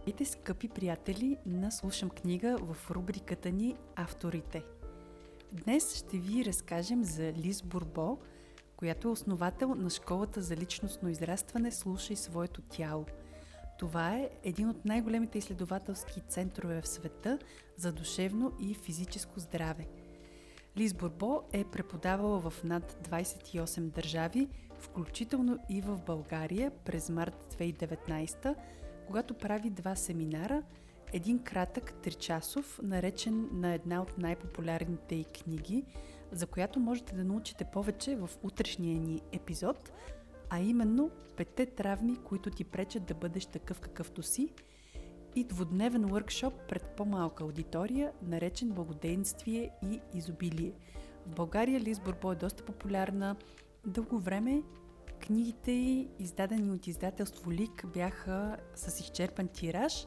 Здравейте, скъпи приятели на Слушам книга в рубриката ни Авторите. Днес ще ви разкажем за Лиз Бурбо, която е основател на школата за личностно израстване Слушай своето тяло. Това е един от най-големите изследователски центрове в света за душевно и физическо здраве. Лиз Бурбо е преподавала в над 28 държави, включително и в България през март 2019 когато прави два семинара, един кратък, тричасов, наречен на една от най-популярните й книги, за която можете да научите повече в утрешния ни епизод, а именно петте травми, които ти пречат да бъдеш такъв какъвто си, и двудневен въркшоп пред по-малка аудитория, наречен Благоденствие и изобилие. В България Лиз Бурбо е доста популярна. Дълго време Книгите издадени от издателство Лик, бяха с изчерпан тираж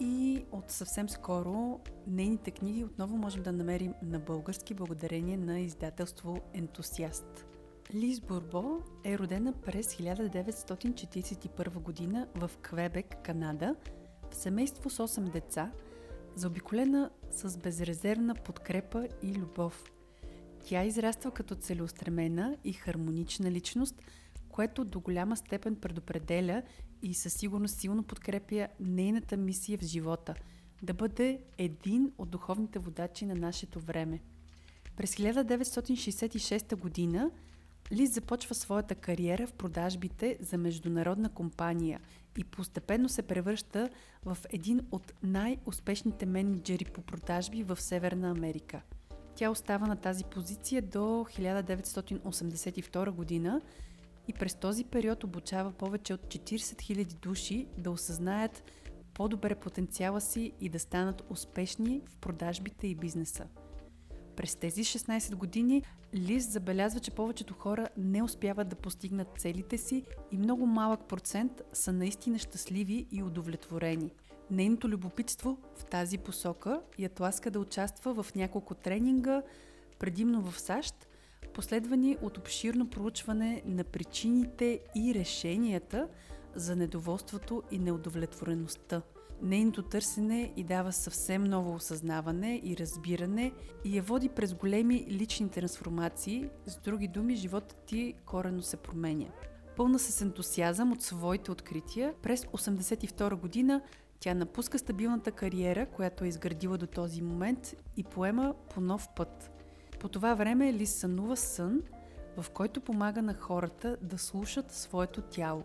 и от съвсем скоро нейните книги отново можем да намерим на български благодарение на издателство Ентусиаст. Лиз Бурбо е родена през 1941 година в Квебек, Канада, в семейство с 8 деца, заобиколена с безрезервна подкрепа и любов. Тя израства като целеустремена и хармонична личност – което до голяма степен предопределя и със сигурност силно подкрепя нейната мисия в живота да бъде един от духовните водачи на нашето време. През 1966 година Лиз започва своята кариера в продажбите за международна компания и постепенно се превръща в един от най-успешните менеджери по продажби в Северна Америка. Тя остава на тази позиция до 1982 година, и през този период обучава повече от 40 000 души да осъзнаят по-добре потенциала си и да станат успешни в продажбите и бизнеса. През тези 16 години Лиз забелязва, че повечето хора не успяват да постигнат целите си и много малък процент са наистина щастливи и удовлетворени. Нейното любопитство в тази посока я тласка да участва в няколко тренинга, предимно в САЩ, последвани от обширно проучване на причините и решенията за недоволството и неудовлетвореността. Нейното търсене и дава съвсем ново осъзнаване и разбиране и я води през големи лични трансформации, с други думи, животът ти корено се променя. Пълна с ентусиазъм от своите открития, през 1982 година тя напуска стабилната кариера, която е изградила до този момент и поема по нов път – по това време Ли сънува сън, в който помага на хората да слушат своето тяло.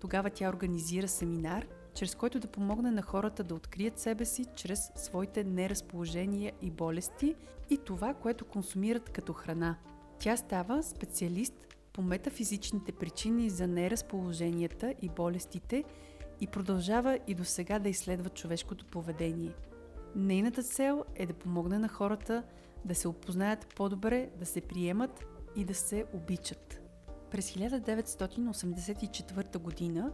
Тогава тя организира семинар, чрез който да помогне на хората да открият себе си чрез своите неразположения и болести и това, което консумират като храна. Тя става специалист по метафизичните причини за неразположенията и болестите и продължава и до сега да изследва човешкото поведение. Нейната цел е да помогне на хората да се опознаят по-добре, да се приемат и да се обичат. През 1984 година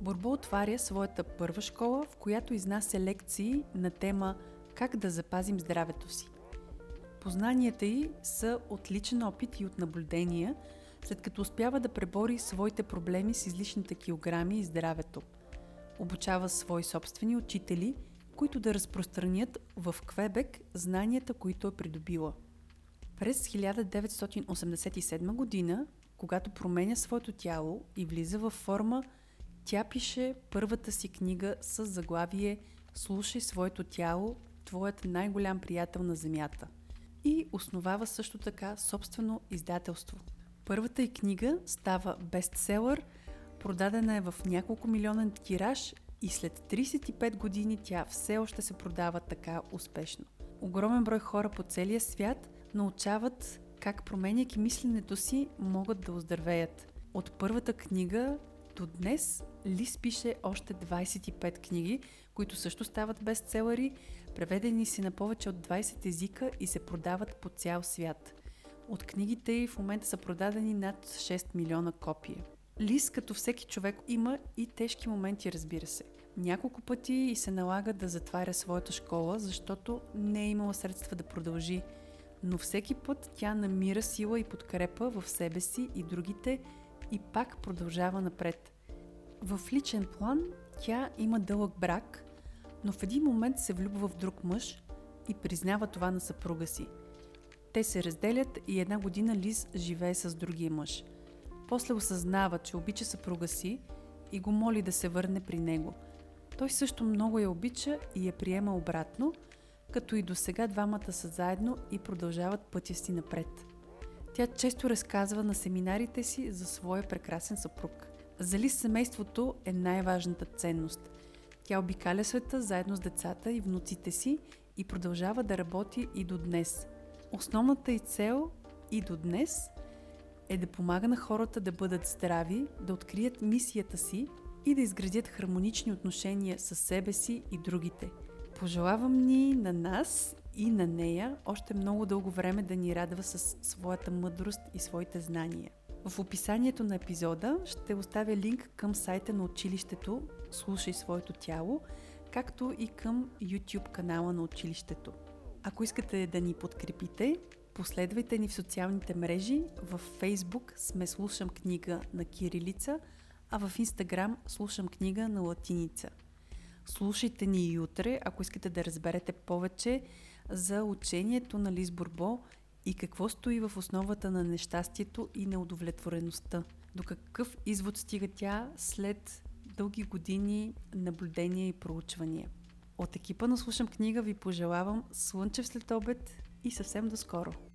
Борбо отваря своята първа школа, в която изнася лекции на тема Как да запазим здравето си. Познанията й са от личен опит и от наблюдения, след като успява да пребори своите проблеми с излишните килограми и здравето. Обучава свои собствени учители – които да разпространят в Квебек знанията, които е придобила. През 1987 година, когато променя своето тяло и влиза във форма, тя пише първата си книга с заглавие Слушай своето тяло, твоят най-голям приятел на Земята. И основава също така собствено издателство. Първата й книга става бестселър, продадена е в няколко милионен тираж и след 35 години тя все още се продава така успешно. Огромен брой хора по целия свят научават как променяйки мисленето си могат да оздравеят. От първата книга до днес Лис пише още 25 книги, които също стават бестселери, преведени си на повече от 20 езика и се продават по цял свят. От книгите й в момента са продадени над 6 милиона копия. Лис, като всеки човек, има и тежки моменти, разбира се. Няколко пъти и се налага да затваря своята школа, защото не е имала средства да продължи. Но всеки път тя намира сила и подкрепа в себе си и другите и пак продължава напред. В личен план тя има дълъг брак, но в един момент се влюбва в друг мъж и признава това на съпруга си. Те се разделят и една година Лиз живее с другия мъж. После осъзнава, че обича съпруга си и го моли да се върне при него. Той също много я обича и я приема обратно, като и до сега двамата са заедно и продължават пътя си напред. Тя често разказва на семинарите си за своя прекрасен съпруг. За Лиз семейството е най-важната ценност. Тя обикаля света заедно с децата и внуците си и продължава да работи и до днес. Основната й цел и до днес е да помага на хората да бъдат здрави, да открият мисията си и да изградят хармонични отношения с себе си и другите. Пожелавам ни на нас и на нея още много дълго време да ни радва с своята мъдрост и своите знания. В описанието на епизода ще оставя линк към сайта на училището Слушай своето тяло, както и към YouTube канала на училището. Ако искате да ни подкрепите, последвайте ни в социалните мрежи. В Facebook сме Слушам книга на кирилица, а в Instagram Слушам книга на латиница. Слушайте ни и утре, ако искате да разберете повече за учението на Лиз Бурбо и какво стои в основата на нещастието и неудовлетвореността. До какъв извод стига тя след дълги години наблюдения и проучвания. От екипа на Слушам книга ви пожелавам слънчев след обед и съвсем до скоро!